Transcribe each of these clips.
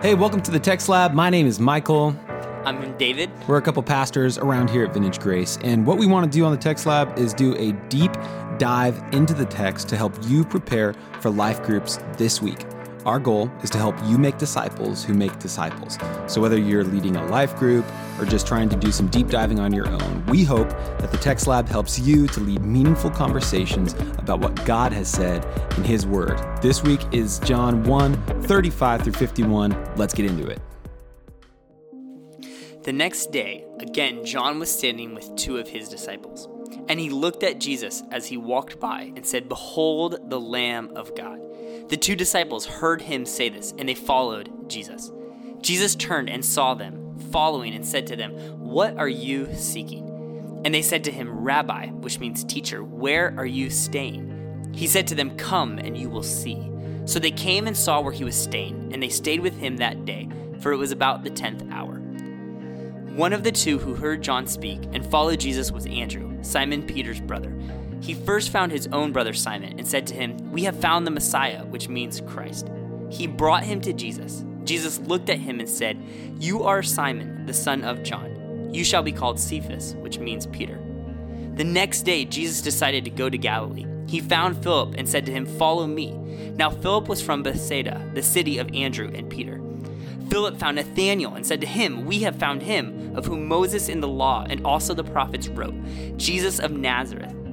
Hey, welcome to the Text Lab. My name is Michael. I'm David. We're a couple pastors around here at Vintage Grace, and what we want to do on the Text Lab is do a deep dive into the text to help you prepare for life groups this week. Our goal is to help you make disciples who make disciples. So, whether you're leading a life group or just trying to do some deep diving on your own, we hope that the Text Lab helps you to lead meaningful conversations about what God has said in His Word. This week is John 1 35 through 51. Let's get into it. The next day, again, John was standing with two of his disciples. And he looked at Jesus as he walked by and said, Behold the Lamb of God. The two disciples heard him say this, and they followed Jesus. Jesus turned and saw them following and said to them, What are you seeking? And they said to him, Rabbi, which means teacher, where are you staying? He said to them, Come and you will see. So they came and saw where he was staying, and they stayed with him that day, for it was about the tenth hour. One of the two who heard John speak and followed Jesus was Andrew, Simon Peter's brother. He first found his own brother Simon and said to him, We have found the Messiah, which means Christ. He brought him to Jesus. Jesus looked at him and said, You are Simon, the son of John. You shall be called Cephas, which means Peter. The next day, Jesus decided to go to Galilee. He found Philip and said to him, Follow me. Now, Philip was from Bethsaida, the city of Andrew and Peter. Philip found Nathanael and said to him, We have found him, of whom Moses in the law and also the prophets wrote, Jesus of Nazareth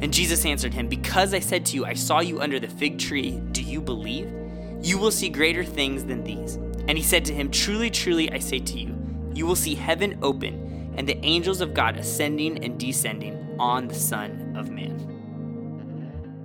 And Jesus answered him, Because I said to you, I saw you under the fig tree, do you believe? You will see greater things than these. And he said to him, Truly, truly, I say to you, you will see heaven open and the angels of God ascending and descending on the Son of Man.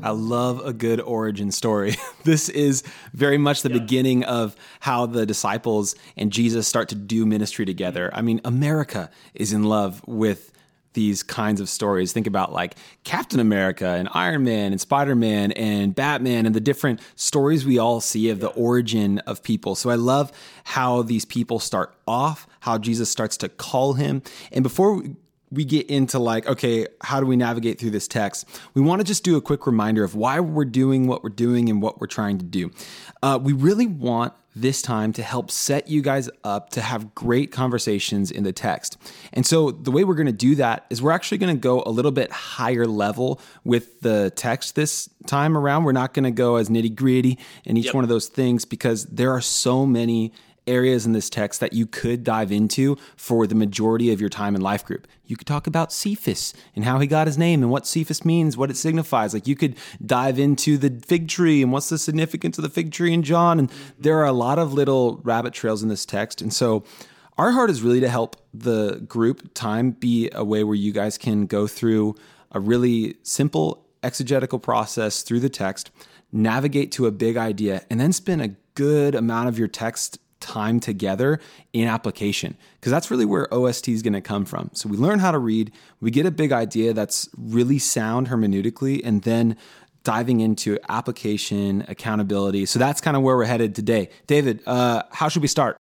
I love a good origin story. this is very much the yeah. beginning of how the disciples and Jesus start to do ministry together. I mean, America is in love with these kinds of stories. Think about like Captain America and Iron Man and Spider Man and Batman and the different stories we all see of the origin of people. So I love how these people start off, how Jesus starts to call him. And before we get into like, okay, how do we navigate through this text? We want to just do a quick reminder of why we're doing what we're doing and what we're trying to do. Uh, we really want this time to help set you guys up to have great conversations in the text. And so, the way we're going to do that is we're actually going to go a little bit higher level with the text this time around. We're not going to go as nitty gritty in each yep. one of those things because there are so many areas in this text that you could dive into for the majority of your time in life group. You could talk about Cephas and how he got his name and what Cephas means, what it signifies. Like you could dive into the fig tree and what's the significance of the fig tree in John. And there are a lot of little rabbit trails in this text. And so our heart is really to help the group time be a way where you guys can go through a really simple exegetical process through the text, navigate to a big idea, and then spend a good amount of your text time together in application because that's really where OST is going to come from. So we learn how to read, we get a big idea that's really sound hermeneutically, and then diving into application, accountability. So that's kind of where we're headed today. David, uh, how should we start?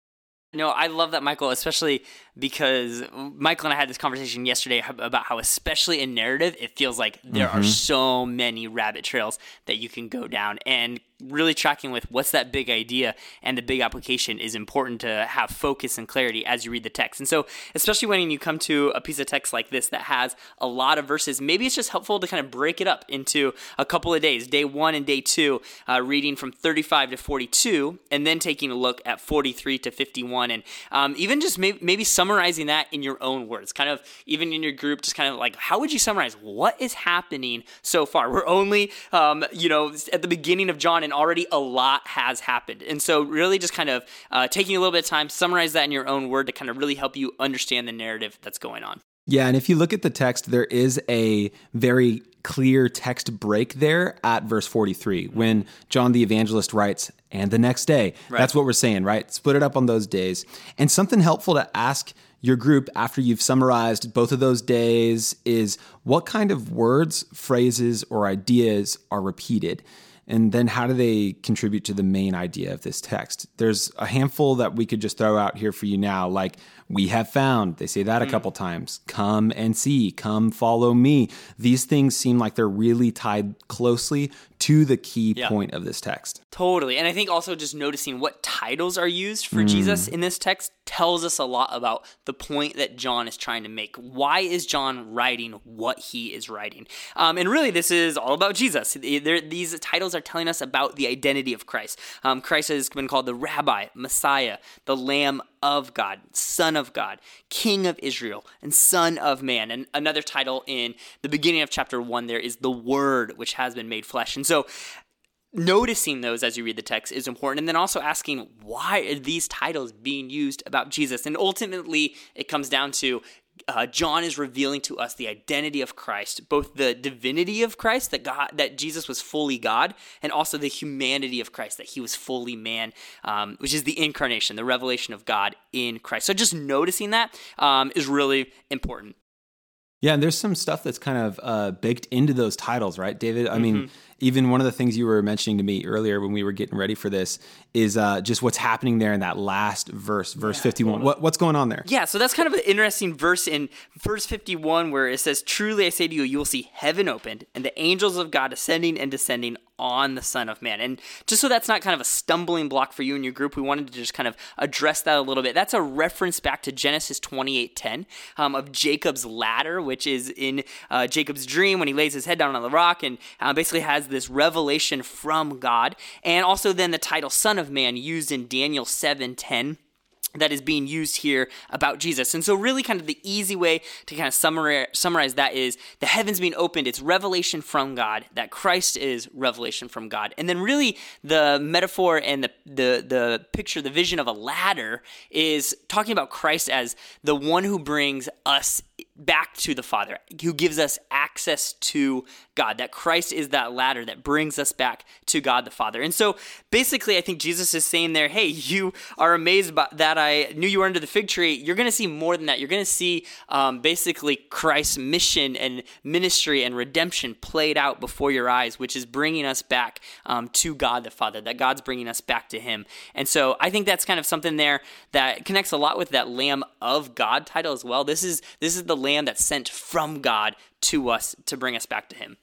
No, I love that, Michael, especially because Michael and I had this conversation yesterday about how, especially in narrative, it feels like there mm-hmm. are so many rabbit trails that you can go down. And really tracking with what's that big idea and the big application is important to have focus and clarity as you read the text. And so, especially when you come to a piece of text like this that has a lot of verses, maybe it's just helpful to kind of break it up into a couple of days, day one and day two, uh, reading from 35 to 42, and then taking a look at 43 to 51. And um, even just maybe, maybe summarizing that in your own words, kind of even in your group, just kind of like, how would you summarize what is happening so far? We're only, um, you know, at the beginning of John, and already a lot has happened. And so, really, just kind of uh, taking a little bit of time, summarize that in your own word to kind of really help you understand the narrative that's going on. Yeah, and if you look at the text, there is a very clear text break there at verse 43 when John the evangelist writes, and the next day. Right. That's what we're saying, right? Split it up on those days. And something helpful to ask your group after you've summarized both of those days is what kind of words, phrases, or ideas are repeated? And then how do they contribute to the main idea of this text? There's a handful that we could just throw out here for you now, like we have found. They say that a couple times. Come and see, come follow me. These things seem like they're really tied closely to the key yeah. point of this text. Totally. And I think also just noticing what titles are used for mm. Jesus in this text tells us a lot about the point that John is trying to make. Why is John writing what he is writing? Um, and really, this is all about Jesus. They're, these titles are telling us about the identity of Christ. Um, Christ has been called the Rabbi, Messiah, the Lamb of God, Son of God, King of Israel, and Son of Man. And another title in the beginning of chapter one there is the Word, which has been made flesh. And so noticing those as you read the text is important and then also asking why are these titles being used about jesus and ultimately it comes down to uh, John is revealing to us the identity of Christ, both the divinity of Christ, that God, that Jesus was fully God, and also the humanity of Christ, that He was fully man, um, which is the incarnation, the revelation of God in Christ. So just noticing that um, is really important. Yeah, and there's some stuff that's kind of uh, baked into those titles, right, David? I mm-hmm. mean, even one of the things you were mentioning to me earlier when we were getting ready for this is uh, just what's happening there in that last verse, verse yeah, 51. What, what's going on there? Yeah, so that's kind of an interesting verse in verse 51 where it says, Truly I say to you, you will see heaven opened and the angels of God ascending and descending on the Son of Man. And just so that's not kind of a stumbling block for you and your group, we wanted to just kind of address that a little bit. That's a reference back to Genesis 28:10 um, of Jacob's ladder, which is in uh, Jacob's dream when he lays his head down on the rock and uh, basically has this revelation from God. And also then the title Son of Man used in Daniel 7:10 that is being used here about Jesus. And so, really, kind of the easy way to kind of summarize, summarize that is the heavens being opened, it's revelation from God, that Christ is revelation from God. And then, really, the metaphor and the, the, the picture, the vision of a ladder is talking about Christ as the one who brings us back to the Father, who gives us access to God. That Christ is that ladder that brings us back to God the Father. And so basically, I think Jesus is saying there, hey, you are amazed by that I knew you were under the fig tree. You're going to see more than that. You're going to see um, basically Christ's mission and ministry and redemption played out before your eyes, which is bringing us back um, to God the Father, that God's bringing us back to Him. And so I think that's kind of something there that connects a lot with that Lamb of God title as well. This is this is the Lamb lamb that's sent from God to us to bring us back to Him.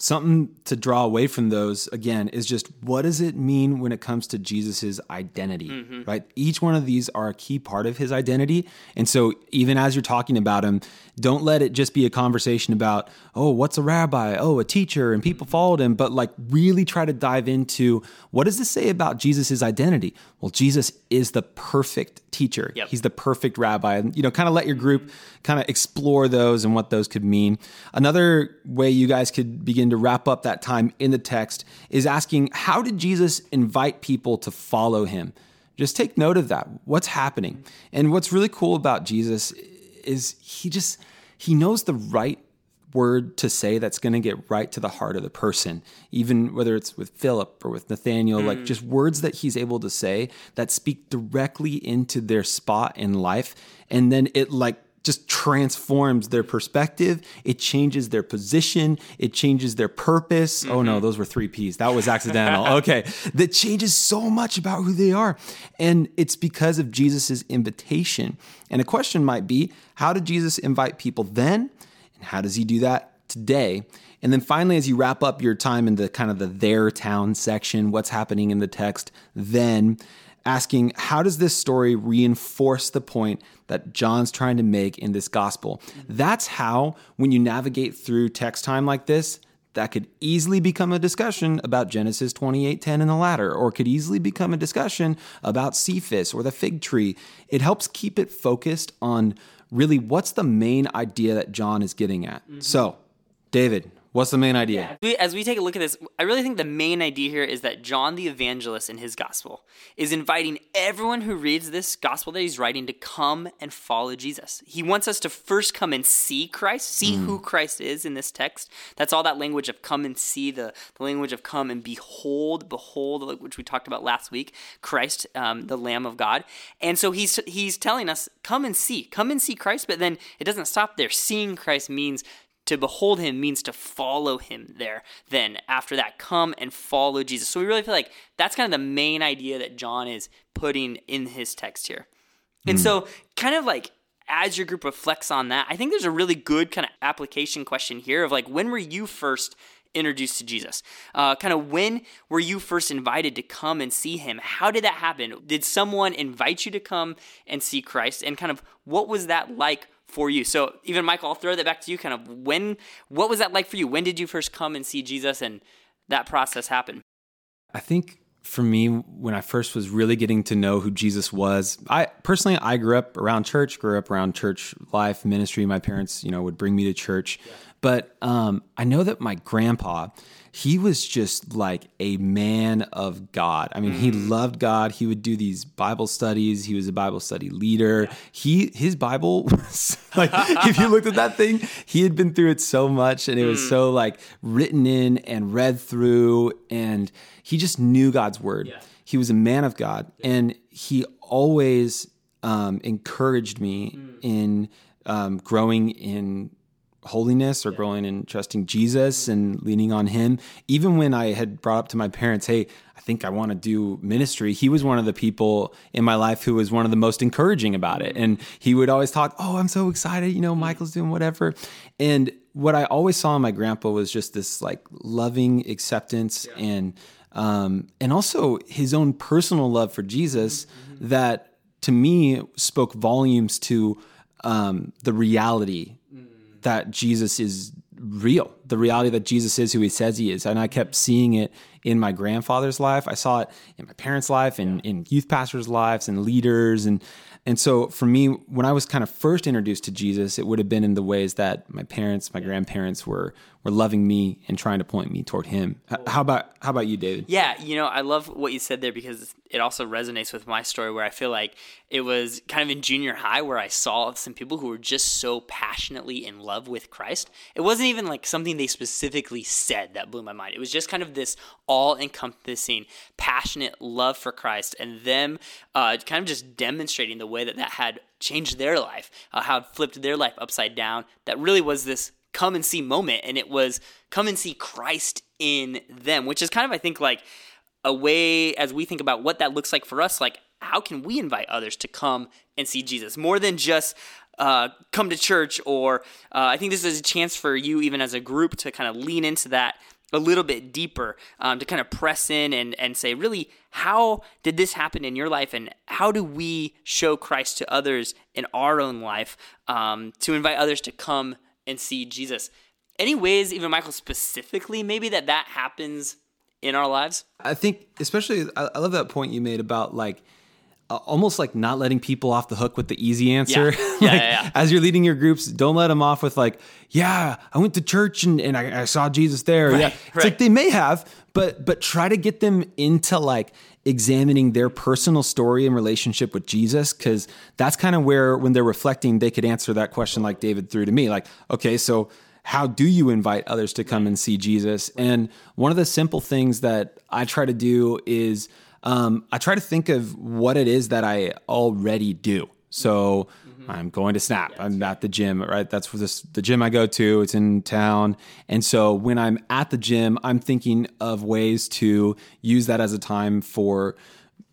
Something to draw away from those again is just what does it mean when it comes to Jesus's identity, mm-hmm. right? Each one of these are a key part of his identity. And so even as you're talking about him, don't let it just be a conversation about, oh, what's a rabbi? Oh, a teacher, and people followed him. But like really try to dive into what does this say about Jesus' identity? Well, Jesus is the perfect teacher. Yep. He's the perfect rabbi. And, you know, kind of let your group kind of explore those and what those could mean. Another way you guys could begin to wrap up that time in the text is asking, how did Jesus invite people to follow him? Just take note of that. What's happening? And what's really cool about Jesus is he just he knows the right word to say that's going to get right to the heart of the person even whether it's with philip or with nathanael mm. like just words that he's able to say that speak directly into their spot in life and then it like just transforms their perspective. It changes their position. It changes their purpose. Mm-hmm. Oh no, mm-hmm. those were three P's. That was accidental. okay. That changes so much about who they are. And it's because of Jesus's invitation. And a question might be how did Jesus invite people then? And how does he do that today? And then finally, as you wrap up your time in the kind of the their town section, what's happening in the text, then asking how does this story reinforce the point that John's trying to make in this gospel? That's how, when you navigate through text time like this, that could easily become a discussion about Genesis 28:10 and the ladder, or could easily become a discussion about Cephas or the fig tree. It helps keep it focused on really what's the main idea that John is getting at. Mm-hmm. So, David, What's the main idea? We, as we take a look at this, I really think the main idea here is that John the evangelist in his gospel is inviting everyone who reads this gospel that he's writing to come and follow Jesus. He wants us to first come and see Christ, see who Christ is in this text. That's all that language of come and see, the, the language of come and behold, behold, which we talked about last week, Christ, um, the Lamb of God. And so he's he's telling us, come and see, come and see Christ. But then it doesn't stop there. Seeing Christ means to behold him means to follow him there. Then after that, come and follow Jesus. So we really feel like that's kind of the main idea that John is putting in his text here. And so, kind of like as your group reflects on that, I think there's a really good kind of application question here of like, when were you first introduced to Jesus? Uh, kind of when were you first invited to come and see him? How did that happen? Did someone invite you to come and see Christ? And kind of what was that like for you? So even Michael, I'll throw that back to you. Kind of when, what was that like for you? When did you first come and see Jesus and that process happen? I think for me, when I first was really getting to know who Jesus was, I personally I grew up around church, grew up around church life, ministry. My parents, you know, would bring me to church, but um, I know that my grandpa, he was just like a man of God. I mean, he loved God. He would do these Bible studies. He was a Bible study leader. He his Bible was like if you looked at that thing, he had been through it so much and it was so like written in and read through and he just knew God's word. He was a man of God and he always um, encouraged me in um, growing in holiness or growing in trusting Jesus and leaning on him. Even when I had brought up to my parents, hey, I think I want to do ministry, he was one of the people in my life who was one of the most encouraging about it. And he would always talk, oh, I'm so excited, you know, Michael's doing whatever. And what I always saw in my grandpa was just this like loving acceptance and um, and also his own personal love for Jesus that to me spoke volumes to um, the reality that Jesus is real, the reality that Jesus is who he says he is. And I kept seeing it in my grandfather's life. I saw it in my parents' life and in youth pastors' lives and leaders. And and so for me, when I was kind of first introduced to Jesus, it would have been in the ways that my parents, my grandparents were were loving me and trying to point me toward him. How about how about you, David? Yeah, you know, I love what you said there because it also resonates with my story where I feel like it was kind of in junior high where I saw some people who were just so passionately in love with Christ. It wasn't even like something they specifically said that blew my mind. It was just kind of this all encompassing, passionate love for Christ and them uh, kind of just demonstrating the way that that had changed their life, uh, how it flipped their life upside down. That really was this come and see moment and it was come and see Christ in them, which is kind of I think like a way as we think about what that looks like for us like how can we invite others to come and see Jesus more than just uh, come to church or uh, I think this is a chance for you even as a group to kind of lean into that a little bit deeper um, to kind of press in and, and say really how did this happen in your life and how do we show christ to others in our own life um, to invite others to come and see jesus? Any ways even michael specifically maybe that that happens in our lives? I think, especially, I, love that point you made about like almost like not letting people off the hook with the easy answer. Yeah. Yeah, Like, yeah, yeah. As you're leading your groups, don't let them off with like, "Yeah, I went to church and, and I, I saw Jesus there." yeah, it's right. like they may have, but but try to get them into like examining their personal story and relationship with Jesus, because that's kind of where when they're reflecting, they could answer that question like David threw to me, like, okay, so how do you invite others to come and see Jesus? And one of the simple things that I try to do is um, I try to think of what it is that I already do. So I'm going to Snap. I'm at the gym, right? That's this, the gym I go to. It's in town. And so when I'm at the gym, I'm thinking of ways to use that as a time for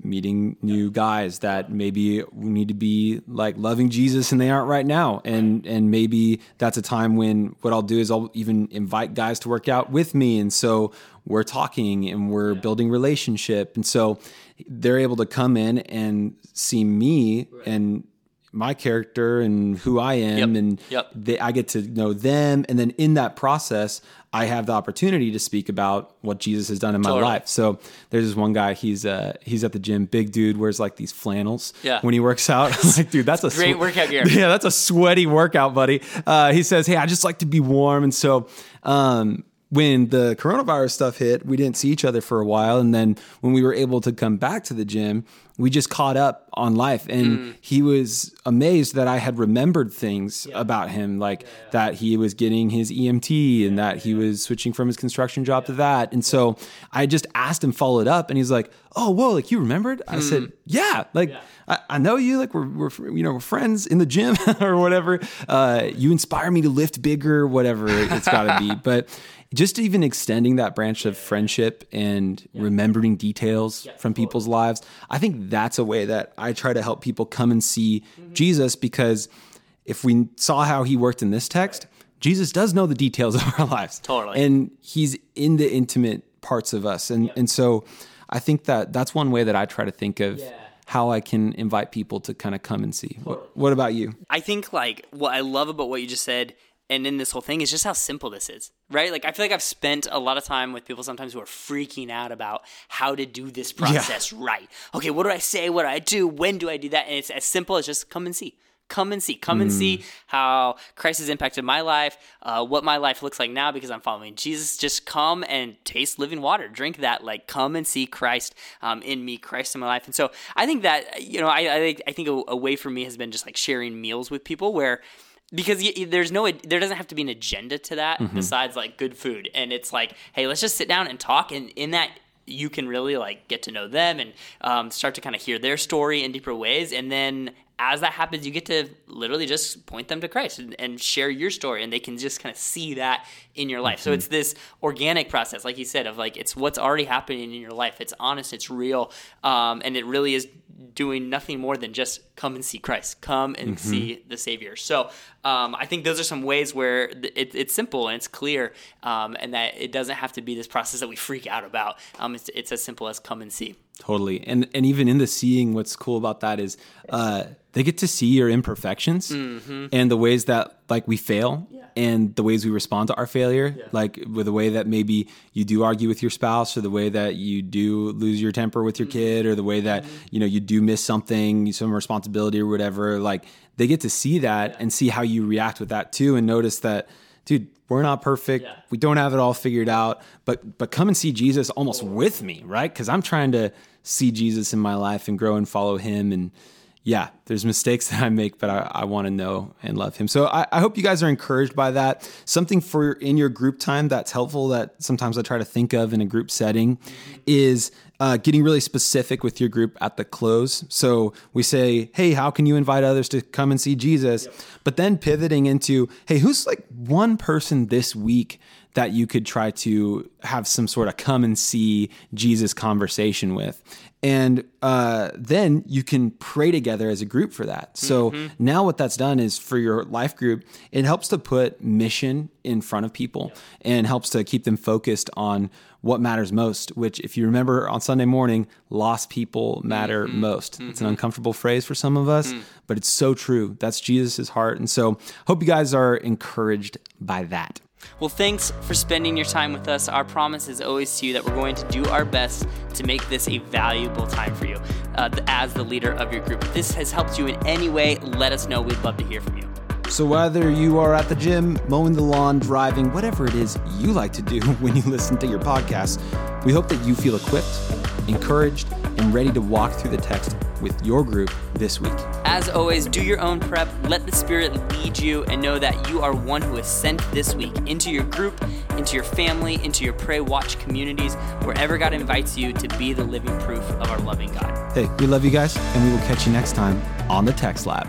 meeting new guys that maybe we need to be like loving Jesus and they aren't right now. And and maybe that's a time when what I'll do is I'll even invite guys to work out with me. And so we're talking and we're building relationship. And so they're able to come in and see me and my character and who I am, Yep. and Yep. they, I get to know them, and then in that process, I have the opportunity to speak about what Jesus has done in my Totally. life. So there's this one guy. He's uh he's at the gym, big dude, wears like these flannels Yeah. when he works out. I'm like, dude, that's a Great workout gear. Yeah, that's a sweaty workout, buddy. Uh, he says, hey, I just like to be warm, and so. Um, when the coronavirus stuff hit, we didn't see each other for a while. And then when we were able to come back to the gym, we just caught up on life. And Mm. he was amazed that I had remembered things about him, like that he was getting his EMT and that he was switching from his construction job to that. And so I just asked him, followed up, and he's like, Oh, whoa, like you remembered? I said, Mm. Yeah, like I, I know you, like we're, we're, you know, we're friends in the gym or whatever. Uh, you inspire me to lift bigger, whatever it's got to be. But just even extending that branch of friendship and remembering details from people's lives, I think that's a way that I try to help people come and see Mm-hmm. Jesus because if we saw how he worked in this text, Jesus does know the details of our lives. Totally. And he's in the intimate parts of us. And and so I think that that's one way that I try to think of how I can invite people to kind of come and see. What, what about you? I think like what I love about what you just said and in this whole thing is just how simple this is, right? Like I feel like I've spent a lot of time with people sometimes who are freaking out about how to do this process right. Okay, what do I say? What do I do? When do I do that? And it's as simple as just come and see. Come and see. Come and see how Christ has impacted my life, uh, what my life looks like now because I'm following Jesus. Just come and taste living water. Drink that. Like, come and see Christ um, in me, Christ in my life. And so I think that, you know, I, I, I think a, a way for me has been just like sharing meals with people where because there's no there doesn't have to be an agenda to that besides like good food. And it's like hey let's just sit down and talk. And in that you can really like get to know them and um, start to kind of hear their story in deeper ways. And then as that happens you get to literally just point them to christ and, and share your story and they can just kind of see that in your life. So it's this organic process like you said of like it's what's already happening in your life. It's honest it's real um, and it really is doing nothing more than just come and see Christ, come and see the Savior. So um, I think those are some ways where it, it's simple and it's clear, um, and that it doesn't have to be this process that we freak out about. Um, it's, it's as simple as come and see. Totally. And and even in the seeing, what's cool about that is uh, they get to see your imperfections mm-hmm. and the ways that like we fail and the ways we respond to our failure. Like with the way that maybe you do argue with your spouse or the way that you do lose your temper with your mm-hmm. kid or the way that, mm-hmm. you know, you do miss something, some responsibility or whatever. Like they get to see that and see how you react with that too and notice that dude we're not perfect. We don't have it all figured out but but come and see jesus almost with me right? Because i'm trying to see jesus in my life and grow and follow him and yeah there's mistakes that i make but i, I want to know and love him so I, I hope you guys are encouraged by that something for in your group time that's helpful that sometimes i try to think of in a group setting is uh, getting really specific with your group at the close. So we say, hey, how can you invite others to come and see Jesus? But then pivoting into, hey, who's like one person this week that you could try to have some sort of come and see Jesus conversation with? And uh, then you can pray together as a group for that. So mm-hmm. now what that's done is for your life group, it helps to put mission in front of people and helps to keep them focused on what matters most, which, if you remember on Sunday morning, lost people matter mm-hmm. most. It's an mm-hmm. uncomfortable phrase for some of us, mm. but it's so true. That's Jesus' heart. And so, hope you guys are encouraged by that. Well, thanks for spending your time with us. Our promise is always to you that we're going to do our best to make this a valuable time for you uh, as the leader of your group. If this has helped you in any way, let us know. We'd love to hear from you. So, whether you are at the gym, mowing the lawn, driving, whatever it is you like to do when you listen to your podcast, we hope that you feel equipped, encouraged, and ready to walk through the text with your group this week. As always, do your own prep, let the Spirit lead you, and know that you are one who is sent this week into your group, into your family, into your pray watch communities, wherever God invites you to be the living proof of our loving God. Hey, we love you guys, and we will catch you next time on the Text Lab.